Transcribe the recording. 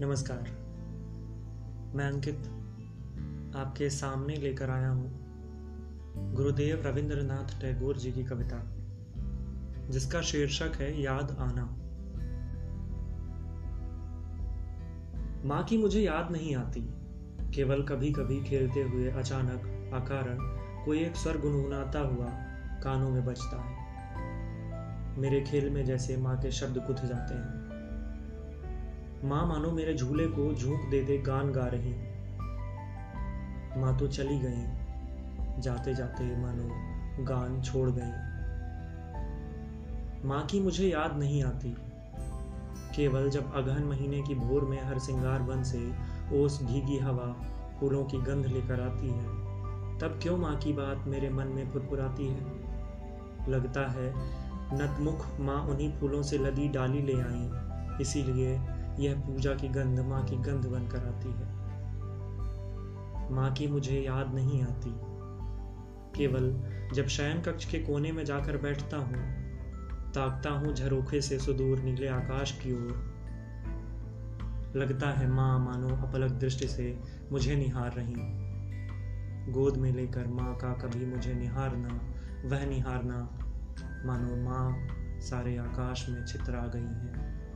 नमस्कार। मैं अंकित आपके सामने लेकर आया हूँ गुरुदेव रविंद्रनाथ टैगोर जी की कविता, जिसका शीर्षक है याद आना। माँ की मुझे याद नहीं आती, केवल कभी कभी खेलते हुए अचानक अकारण कोई एक स्वर गुनगुनाता हुआ कानों में बजता है। मेरे खेल में जैसे माँ के शब्द गुथ जाते हैं। माँ मानो मेरे झूले को झोंक दे दे गान गा रही। माँ तो चली गई। जाते जाते मानो गान छोड़ गई। माँ की मुझे याद नहीं आती। केवल जब अगहन महीने की भोर में हर सिंगार बन से ओस भीगी हवा फूलों की गंध लेकर आती है, तब क्यों माँ की बात मेरे मन में फुरफुराती है? लगता है, नतमुख माँ उन्हीं फूलों से लदी डाली ले आई, इसीलिए यह पूजा की गंध माँ की गंध बनकर आती है। माँ की मुझे याद नहीं आती। केवल जब शयन कक्ष के कोने में जाकर बैठता हूँ, ताकता हूँ झरोखे से सुदूर नीले आकाश की ओर। लगता है माँ मानो अपलक दृष्टि से मुझे निहार रही गोद में लेकर माँ का कभी मुझे निहारना वह निहारना मानो माँ सारे आकाश में छितरा गई हैं।